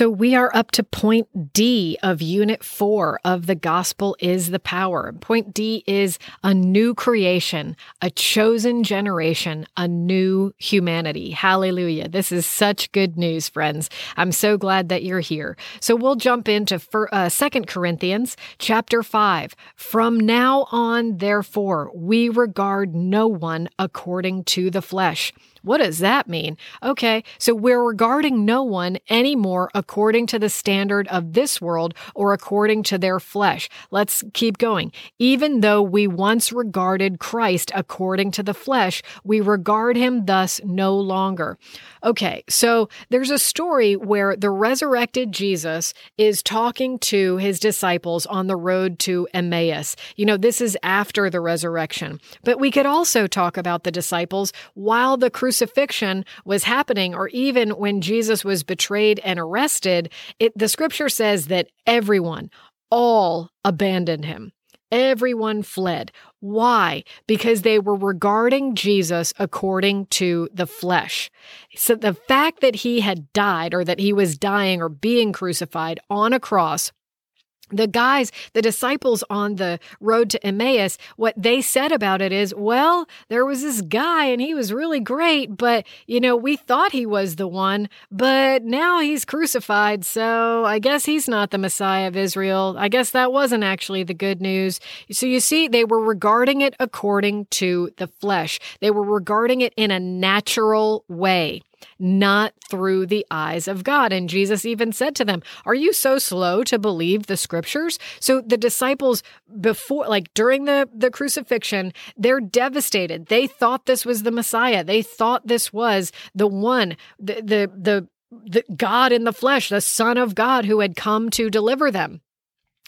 So we are up to point D of unit four of the gospel is the power. Point D is a new creation, a chosen generation, a new humanity. Hallelujah. This is such good news, friends. I'm so glad that you're here. So we'll jump into uh, Second uh, Corinthians chapter five. From now on, therefore, we regard no one according to the flesh. What does that mean? Okay, so we're regarding no one anymore according to the standard of this world or according to their flesh. Let's keep going. Even though we once regarded Christ according to the flesh, we regard him thus no longer. Okay, so there's a story where the resurrected Jesus is talking to his disciples on the road to Emmaus. You know, this is after the resurrection. But we could also talk about the disciples while the crucifixion was happening, or even when Jesus was betrayed and arrested. It, the scripture says that everyone, all abandoned him. Everyone fled. Why? Because they were regarding Jesus according to the flesh. So the fact that he had died or that he was dying or being crucified on a cross the guys, the disciples on the road to Emmaus, what they said about it is, well, there was this guy and he was really great, but, you know, we thought he was the one, but now he's crucified. So I guess he's not the Messiah of Israel. I guess that wasn't actually the good news. So you see, they were regarding it according to the flesh, they were regarding it in a natural way not through the eyes of God. And Jesus even said to them, Are you so slow to believe the scriptures? So the disciples, before, like during the, the crucifixion, they're devastated. They thought this was the Messiah, they thought this was the one, the, the, the, the God in the flesh, the Son of God who had come to deliver them.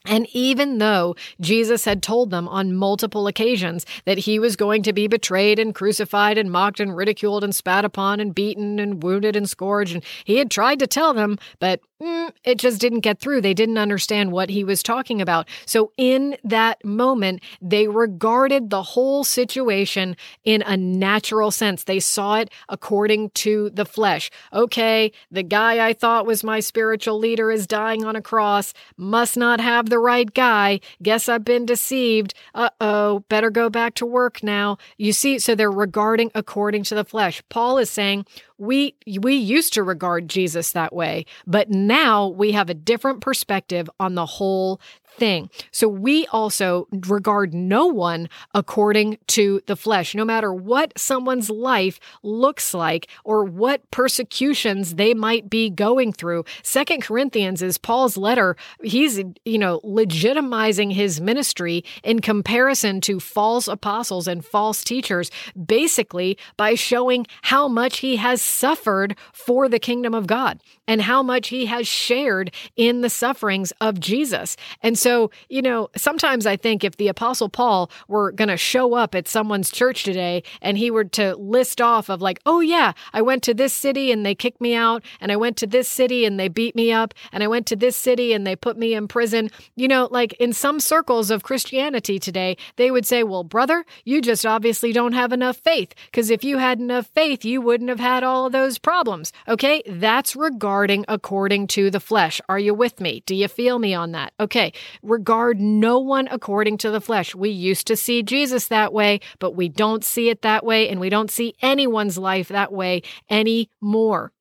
And even though Jesus had told them on multiple occasions that he was going to be betrayed and crucified and mocked and ridiculed and spat upon and beaten and wounded and scourged, and he had tried to tell them, but mm, it just didn't get through. They didn't understand what he was talking about. So, in that moment, they regarded the whole situation in a natural sense. They saw it according to the flesh. Okay, the guy I thought was my spiritual leader is dying on a cross, must not have the right guy. Guess I've been deceived. Uh oh, better go back to work now. You see, so they're regarding according to the flesh. Paul is saying, we we used to regard Jesus that way, but now we have a different perspective on the whole thing. So we also regard no one according to the flesh, no matter what someone's life looks like or what persecutions they might be going through. Second Corinthians is Paul's letter. He's, you know, legitimizing his ministry in comparison to false apostles and false teachers, basically by showing how much he has suffered for the kingdom of God and how much he has shared in the sufferings of Jesus. And so, you know, sometimes I think if the Apostle Paul were going to show up at someone's church today and he were to list off of like, oh, yeah, I went to this city and they kicked me out, and I went to this city and they beat me up, and I went to this city and they put me in prison, you know, like in some circles of Christianity today, they would say, well, brother, you just obviously don't have enough faith because if you had enough faith, you wouldn't have had all of those problems. Okay, that's regarding according to the flesh. Are you with me? Do you feel me on that? Okay, regard no one according to the flesh. We used to see Jesus that way, but we don't see it that way, and we don't see anyone's life that way anymore.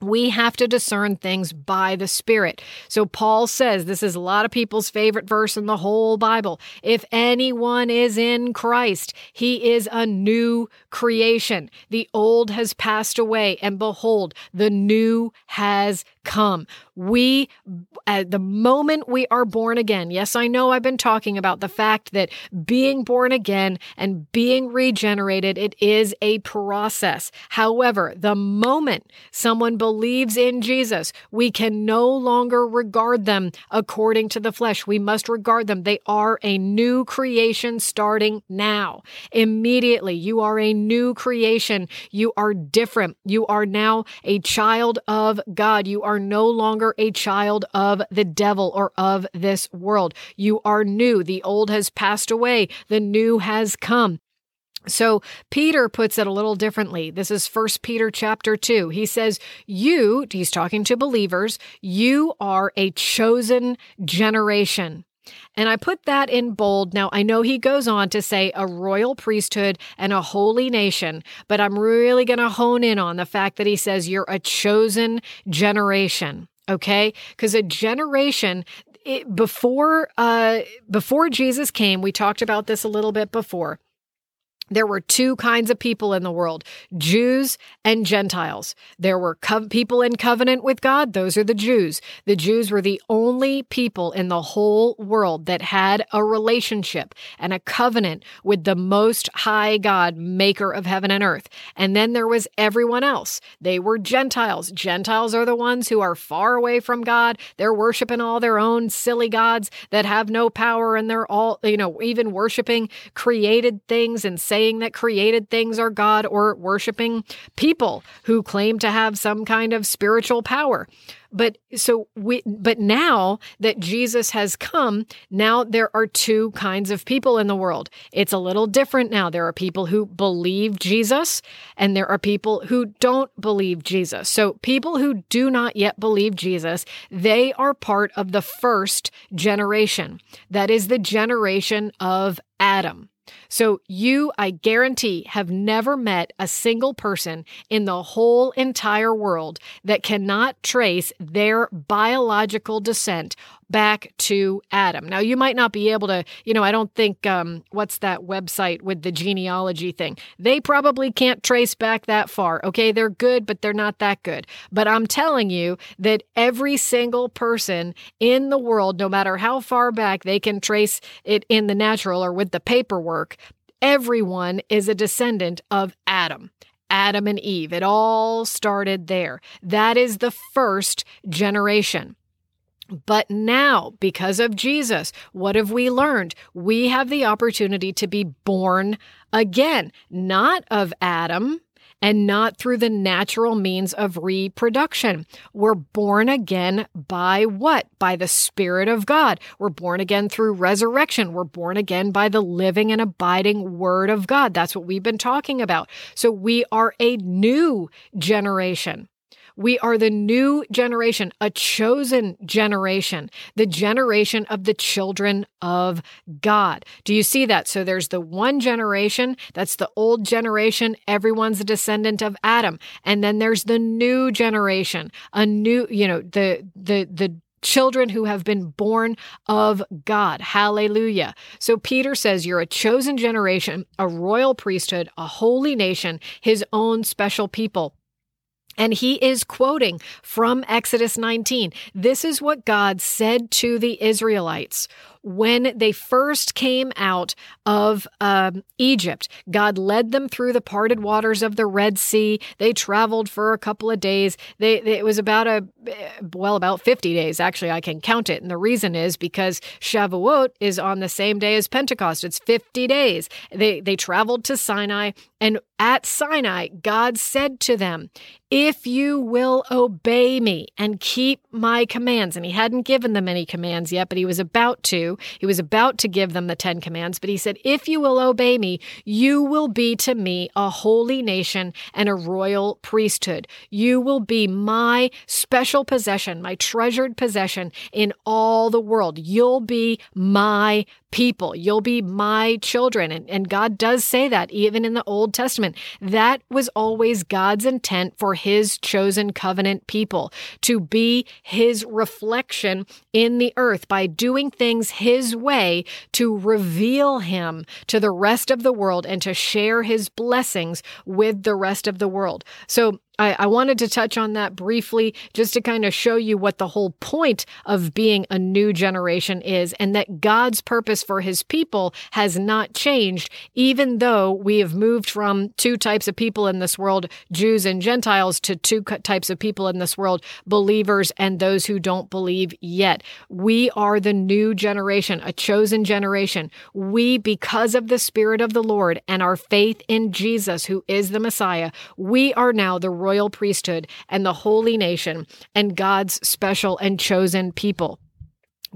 We have to discern things by the Spirit. So Paul says, this is a lot of people's favorite verse in the whole Bible. If anyone is in Christ, he is a new creation. The old has passed away, and behold, the new has come. We, at the moment we are born again, yes, I know I've been talking about the fact that being born again and being regenerated, it is a process. However, the moment someone believes in Jesus, we can no longer regard them according to the flesh. We must regard them. They are a new creation starting now. Immediately, you are a new creation. You are different. You are now a child of God. You are are no longer a child of the devil or of this world. You are new. The old has passed away. The new has come. So Peter puts it a little differently. This is First Peter chapter 2. He says, "You, he's talking to believers, you are a chosen generation." And I put that in bold. Now, I know he goes on to say a royal priesthood and a holy nation, but I'm really going to hone in on the fact that he says you're a chosen generation. Okay? Because a generation, it, before uh, before Jesus came, we talked about this a little bit before there were two kinds of people in the world Jews and Gentiles. There were co- people in covenant with God, those are the Jews. The Jews were the only people in the whole world that had a relationship and a covenant with the Most High God, maker of heaven and earth. And then there was everyone else. They were Gentiles. Gentiles are the ones who are far away from God. They're worshiping all their own silly gods that have no power and they're all, you know, even worshiping created things and saying saying that created things are God or worshiping people who claim to have some kind of spiritual power. But so we, but now that Jesus has come, now there are two kinds of people in the world. It's a little different now. There are people who believe Jesus and there are people who don't believe Jesus. So people who do not yet believe Jesus, they are part of the first generation. That is the generation of Adam. So, you, I guarantee, have never met a single person in the whole entire world that cannot trace their biological descent back to Adam. Now, you might not be able to, you know, I don't think, um, what's that website with the genealogy thing? They probably can't trace back that far. Okay. They're good, but they're not that good. But I'm telling you that every single person in the world, no matter how far back they can trace it in the natural or with the paperwork, everyone is a descendant of Adam. Adam and Eve. It all started there. That is the first generation. But now, because of Jesus, what have we learned? We have the opportunity to be born again, not of Adam and not through the natural means of reproduction. We're born again by what? By the Spirit of God. We're born again through resurrection. We're born again by the living and abiding Word of God. That's what we've been talking about. So we are a new generation. We are the new generation, a chosen generation, the generation of the children of God. Do you see that? So there's the one generation, that's the old generation. Everyone's a descendant of Adam. And then there's the new generation, a new, you know, the, the, the, children who have been born of God. Hallelujah. So Peter says, You're a chosen generation, a royal priesthood, a holy nation, his own special people. And he is quoting from Exodus 19. This is what God said to the Israelites when they first came out of um, Egypt. God led them through the parted waters of the Red Sea. They traveled for a couple of days. They, they, it was about a well about 50 days actually I can count it and the reason is because Shavuot is on the same day as Pentecost it's 50 days they they traveled to Sinai and at Sinai God said to them if you will obey me and keep my commands and he hadn't given them any commands yet but he was about to he was about to give them the Ten Commands, but he said, If you will obey me, you will be to me a holy nation and a royal priesthood. You will be my special possession, my treasured possession in all the world. You'll be my people. You'll be my children. And, and God does say that even in the Old Testament. That was always God's intent for his chosen covenant people to be his reflection in the earth by doing things his way to reveal him to the rest of the world and to share his blessings with the rest of the world. So I, I, wanted to touch on that briefly just to kind of show you what the whole point of being a new generation is and that God's purpose for his people has not changed, even though we have moved from two types of people in this world, Jews and Gentiles, to two types of people in this world, believers and those who don't believe yet. We are the new generation, a chosen generation. We, because of the Spirit of the Lord and our faith in Jesus, who is the Messiah, we are now the royal priesthood and the holy nation and God's special and chosen people.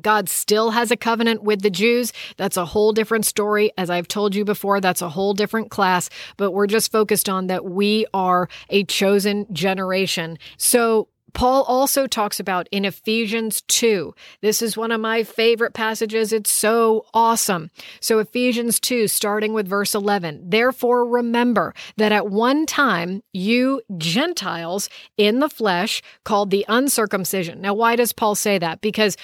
God still has a covenant with the Jews. That's a whole different story. As I've told you before, that's a whole different class, but we're just focused on that we are a chosen generation. So Paul also talks about in Ephesians 2. This is one of my favorite passages. It's so awesome. So, Ephesians 2, starting with verse 11. Therefore, remember that at one time you Gentiles in the flesh called the uncircumcision. Now, why does Paul say that? Because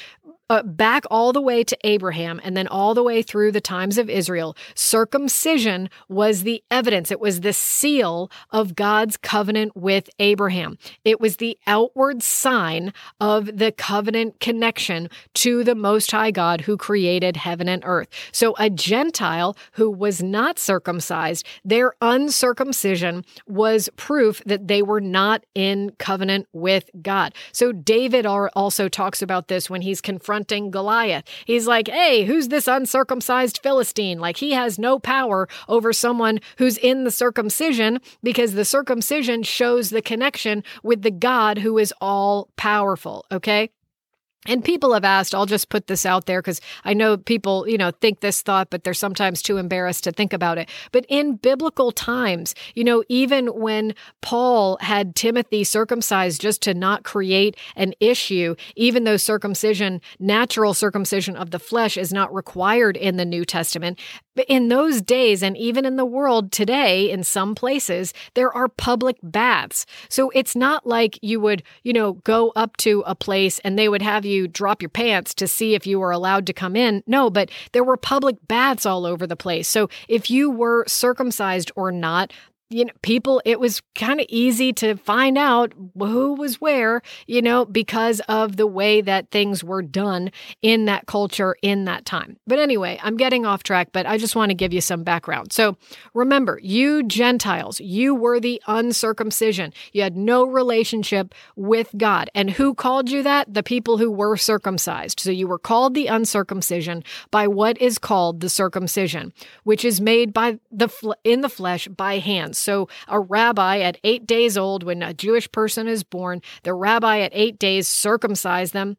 uh, back all the way to Abraham and then all the way through the times of Israel, circumcision was the evidence. It was the seal of God's covenant with Abraham. It was the outward sign of the covenant connection to the Most High God who created heaven and earth. So a Gentile who was not circumcised, their uncircumcision was proof that they were not in covenant with God. So David also talks about this when he's confronted confronting Goliath. He's like, hey, who's this uncircumcised Philistine? Like, he has no power over someone who's in the circumcision because the circumcision shows the connection with the God who is all powerful. Okay. And people have asked, I'll just put this out there because I know people, you know, think this thought, but they're sometimes too embarrassed to think about it. But in biblical times, you know, even when Paul had Timothy circumcised just to not create an issue, even though circumcision, natural circumcision of the flesh is not required in the New Testament, in those days, and even in the world today, in some places, there are public baths. So it's not like you would, you know, go up to a place and they would have you drop your pants to see if you were allowed to come in. No, but there were public baths all over the place. So if you were circumcised or not, you know, people, it was kind of easy to find out who was where, you know, because of the way that things were done in that culture in that time. But anyway, I'm getting off track, but I just want to give you some background. So remember, you Gentiles, you were the uncircumcision. You had no relationship with God. And who called you that? The people who were circumcised. So you were called the uncircumcision by what is called the circumcision, which is made by the in the flesh by hands. So, a rabbi at eight days old, when a Jewish person is born, the rabbi at eight days circumcised them.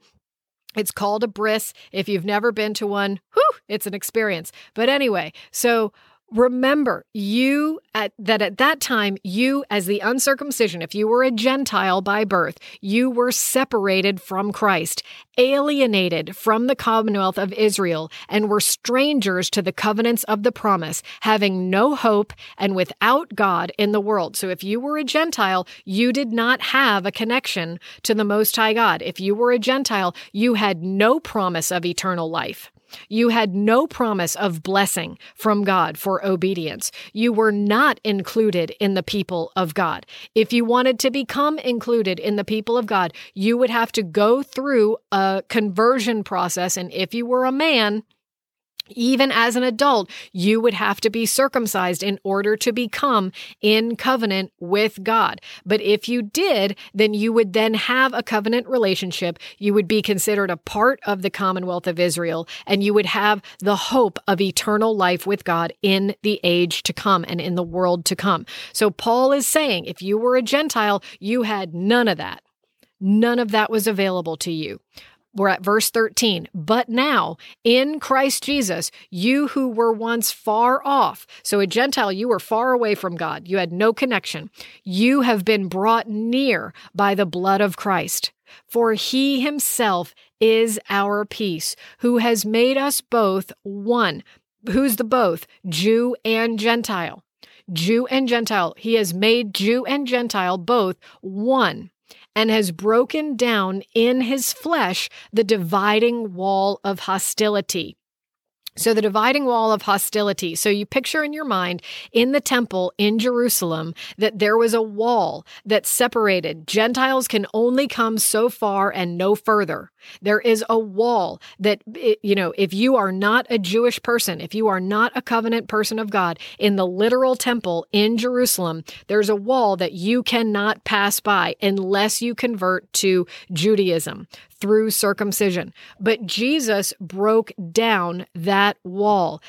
It's called a bris. If you've never been to one, whew, it's an experience. But anyway, so Remember, you at that at that time, you as the uncircumcision, if you were a Gentile by birth, you were separated from Christ, alienated from the commonwealth of Israel, and were strangers to the covenants of the promise, having no hope and without God in the world. So if you were a Gentile, you did not have a connection to the Most High God. If you were a Gentile, you had no promise of eternal life. You had no promise of blessing from God for obedience. You were not included in the people of God. If you wanted to become included in the people of God, you would have to go through a conversion process. And if you were a man, even as an adult, you would have to be circumcised in order to become in covenant with God. But if you did, then you would then have a covenant relationship. You would be considered a part of the Commonwealth of Israel, and you would have the hope of eternal life with God in the age to come and in the world to come. So Paul is saying if you were a Gentile, you had none of that. None of that was available to you. We're at verse 13. But now, in Christ Jesus, you who were once far off, so a Gentile, you were far away from God, you had no connection, you have been brought near by the blood of Christ. For he himself is our peace, who has made us both one. Who's the both? Jew and Gentile. Jew and Gentile. He has made Jew and Gentile both one and has broken down in his flesh the dividing wall of hostility. So, the dividing wall of hostility. So, you picture in your mind in the temple in Jerusalem that there was a wall that separated. Gentiles can only come so far and no further. There is a wall that, you know, if you are not a Jewish person, if you are not a covenant person of God in the literal temple in Jerusalem, there's a wall that you cannot pass by unless you convert to Judaism through circumcision. But Jesus broke down that wall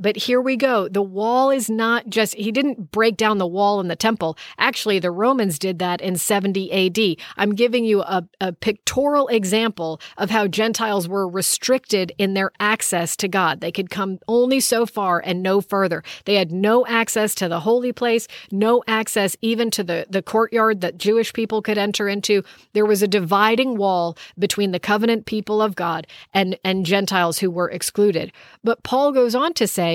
but here we go. The wall is not just, he didn't break down the wall in the temple. Actually, the Romans did that in 70 AD. I'm giving you a, a pictorial example of how Gentiles were restricted in their access to God. They could come only so far and no further. They had no access to the holy place, no access even to the, the courtyard that Jewish people could enter into. There was a dividing wall between the covenant people of God and, and Gentiles who were excluded. But Paul goes on to say,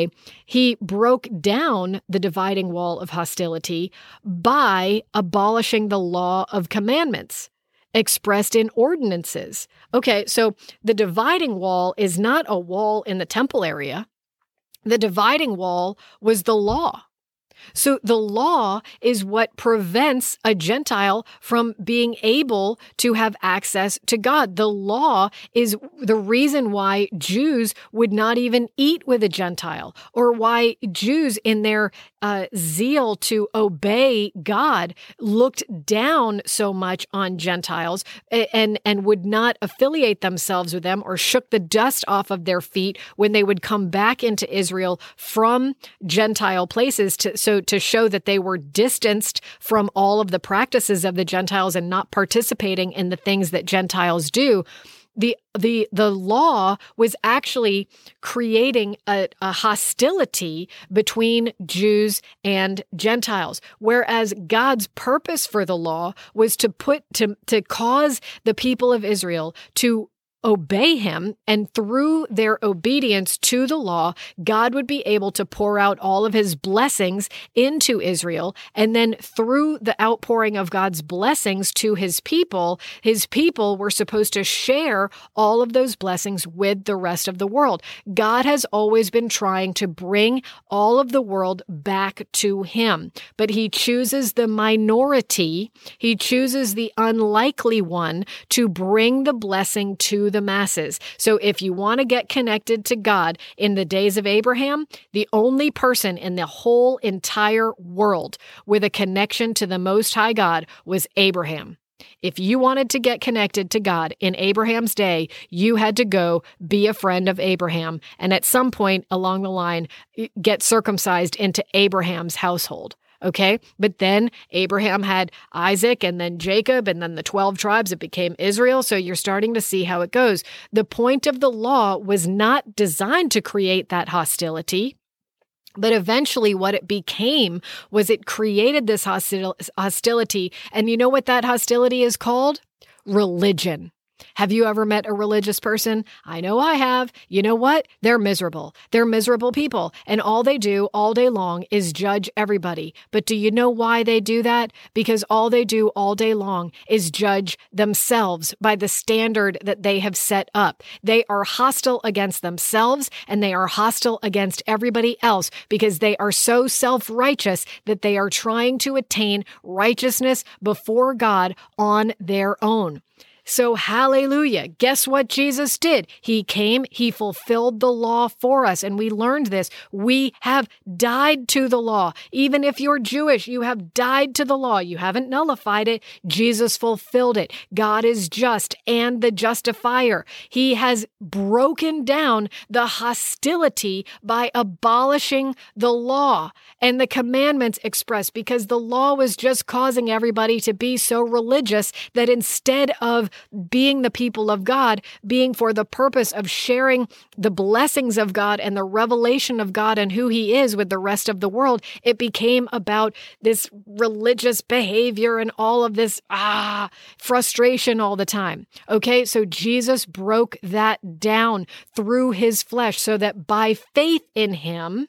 he broke down the dividing wall of hostility by abolishing the law of commandments expressed in ordinances. Okay, so the dividing wall is not a wall in the temple area. The dividing wall was the law. So the law is what prevents a Gentile from being able to have access to God. The law is the reason why Jews would not even eat with a Gentile or why Jews in their uh, zeal to obey God looked down so much on Gentiles and, and would not affiliate themselves with them or shook the dust off of their feet when they would come back into Israel from Gentile places to, so to show that they were distanced from all of the practices of the Gentiles and not participating in the things that Gentiles do. The the the law was actually creating a, a, hostility between Jews and Gentiles, whereas God's purpose for the law was to put to to cause the people of Israel to obey him, and through their obedience to the law, God would be able to pour out all of his blessings into Israel. And then through the outpouring of God's blessings to his people, his people were supposed to share all of those blessings with the rest of the world. God has always been trying to bring all of the world back to him, but he chooses the minority, he chooses the unlikely one to bring the blessing to the masses. So if you want to get connected to God in the days of Abraham, the only person in the whole entire world with a connection to the Most High God was Abraham. If you wanted to get connected to God in Abraham's day, you had to go be a friend of Abraham and at some point along the line eh, get circumcised into Abraham's household. Okay. But then Abraham had Isaac and then Jacob and then the 12 tribes. It became Israel. So you're starting to see how it goes. The point of the law was not designed to create that hostility. But eventually, what it became was it created this hostil- hostility. And you know what that hostility is called? Religion. Have you ever met a religious person? I know I have. You know what? They're miserable. They're miserable people. And all they do all day long is judge everybody. But do you know why they do that? Because all they do all day long is judge themselves by the standard that they have set up. They are hostile against themselves and they are hostile against everybody else because they are so self righteous that they are trying to attain righteousness before God on their own. So, hallelujah. Guess what Jesus did? He came, he fulfilled the law for us. And we learned this. We have died to the law. Even if you're Jewish, you have died to the law. You haven't nullified it. Jesus fulfilled it. God is just and the justifier. He has broken down the hostility by abolishing the law and the commandments expressed because the law was just causing everybody to be so religious that instead of being the people of God, being for the purpose of sharing the blessings of God and the revelation of God and who He is with the rest of the world, it became about this religious behavior and all of this ah frustration all the time. Okay, so Jesus broke that down through His flesh so that by faith in Him,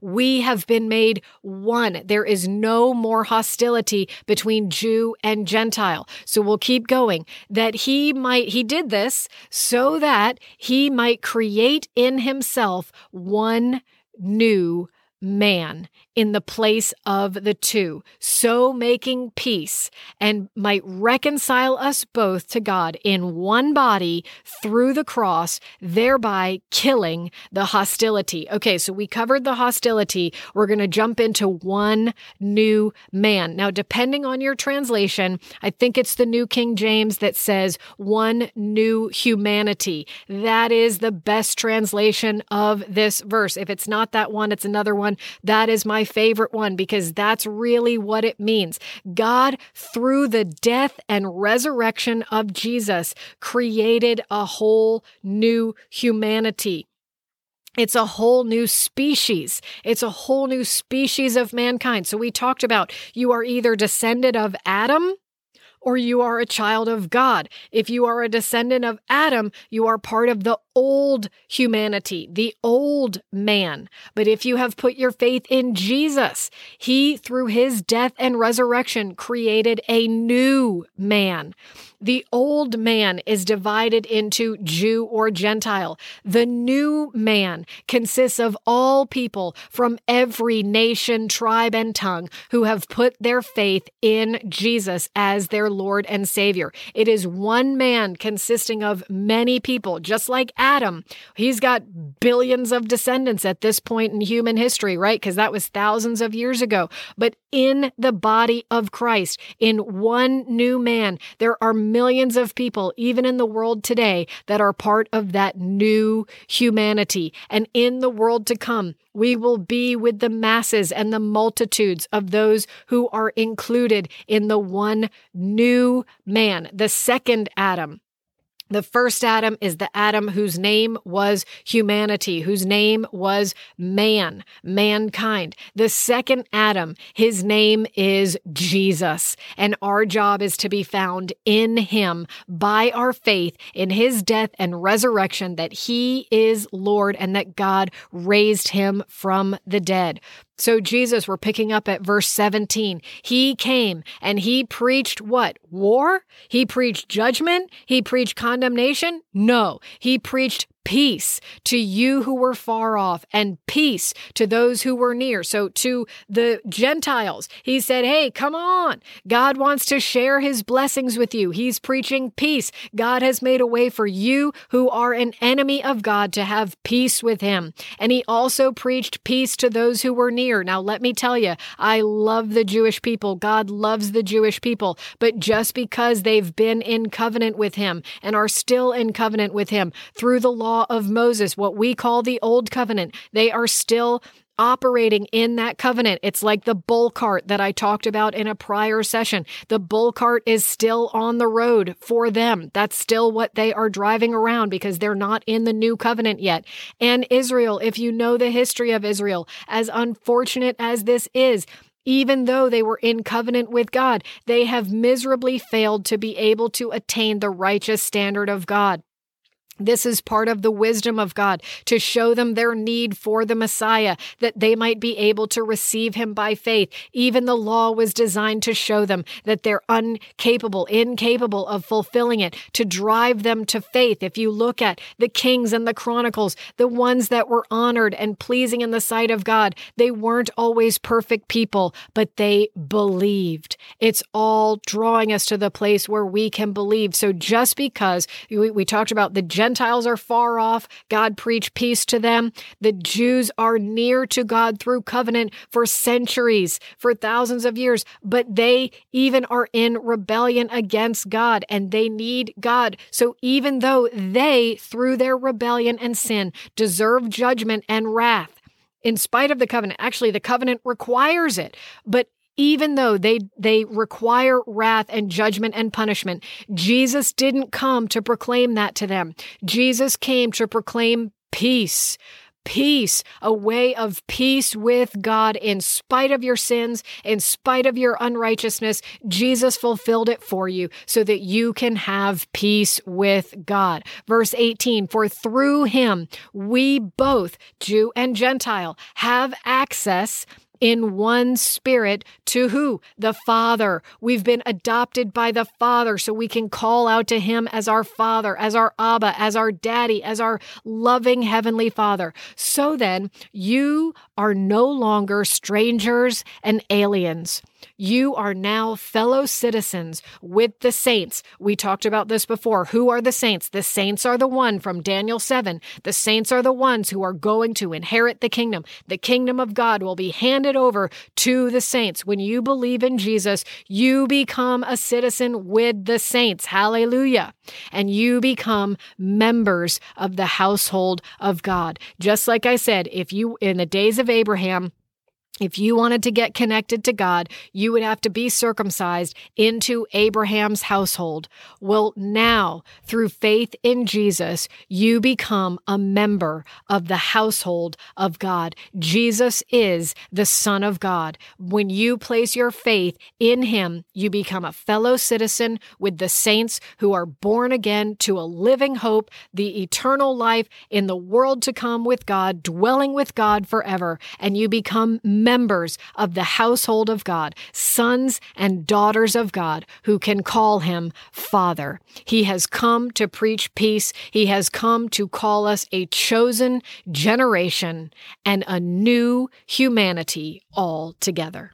we have been made one. There is no more hostility between Jew and Gentile. So we'll keep going. That he might, he did this so that he might create in himself one new man in the place of the two, so making peace and might reconcile us both to God in one body through the cross, thereby killing the hostility. Okay, so we covered the hostility. We're going to jump into one new man. Now, depending on your translation, I think it's the New King James that says one new humanity. That is the best translation of this verse. If it's not that one, it's another one. That is my favorite one because that's really what it means. God, through the death and resurrection of Jesus, created a whole new humanity. It's a whole new species. It's a whole new species of mankind. So we talked about you are either descended of Adam or you are a child of God. If you are a descendant of Adam, you are part of the old humanity, the old man. But if you have put your faith in Jesus, he, through his death and resurrection, created a new man. The old man is divided into Jew or Gentile. The new man consists of all people from every nation, tribe, and tongue who have put their faith in Jesus as their Lord and Savior. It is one man consisting of many people, just like Adam. He's got billions of descendants at this point in human history, right? Because that was thousands of years ago. But in the body of Christ, in one new man, there are millions of people, even in the world today, that are part of that new humanity. And in the world to come, we will be with the masses and the multitudes of those who are included in the one new man, the second Adam. The first Adam is the Adam whose name was humanity, whose name was man, mankind. The second Adam, his name is Jesus. And our job is to be found in him by our faith in his death and resurrection, that he is Lord and that God raised him from the dead. So, Jesus, we're picking up at verse 17. He came and he preached what? War? He preached judgment? He preached condemnation? No, he preached peace to you who were far off and peace to those who were near. So to the Gentiles, he said, Hey, come on. God wants to share his blessings with you. He's preaching peace. God has made a way for you who are an enemy of God to have peace with him. And he also preached peace to those who were near. Now, let me tell you, I love the Jewish people. God loves the Jewish people. But just because they've been in covenant with him and are still in covenant with him through the law law of Moses, what we call the old covenant. They are still operating in that covenant. It's like the bull cart that I talked about in a prior session. The bull cart is still on the road for them. That's still what they are driving around because they're not in the new covenant yet. And Israel, if you know the history of Israel, as unfortunate as this is, even though they were in covenant with God, they have miserably failed to be able to attain the righteous standard of God. This is part of the wisdom of God to show them their need for the Messiah, that they might be able to receive him by faith. Even the law was designed to show them that they're incapable, incapable of fulfilling it, to drive them to faith. If you look at the kings and the chronicles, the ones that were honored and pleasing in the sight of God, they weren't always perfect people, but they believed. It's all drawing us to the place where we can believe. So just because we, we talked about the Gentiles are far off. God preached peace to them. The Jews are near to God through covenant for centuries, for thousands of years, but they even are in rebellion against God and they need God. So even though they, through their rebellion and sin, deserve judgment and wrath, in spite of the covenant, actually, the covenant requires it, but even though they they require wrath and judgment and punishment jesus didn't come to proclaim that to them jesus came to proclaim peace peace, a way of peace with God in spite of your sins, in spite of your unrighteousness. Jesus fulfilled it for you so that you can have peace with God. Verse 18, for through him we both, Jew and Gentile, have access in one spirit to who? The Father. We've been adopted by the Father, so we can call out to Him as our Father, as our Abba, as our Daddy, as our loving Heavenly Father. So then, you are no longer strangers and aliens. You are now fellow citizens with the saints. We talked about this before. Who are the saints? The saints are the one from Daniel 7. The saints are the ones who are going to inherit the kingdom. The kingdom of God will be handed over to the saints. When you believe in Jesus, you become a citizen with the saints. Hallelujah. And you become members of the household of God. Just like I said, if you, in the days of Abraham, if you wanted to get connected to God, you would have to be circumcised into Abraham's household. Well, now, through faith in Jesus, you become a member of the household of God. Jesus is the Son of God. When you place your faith in Him, you become a fellow citizen with the saints who are born again to a living hope, the eternal life in the world to come with God, dwelling with God forever. And you become members of the household of God, sons and daughters of God who can call him Father. He has come to preach peace. He has come to call us a chosen generation and a new humanity all together.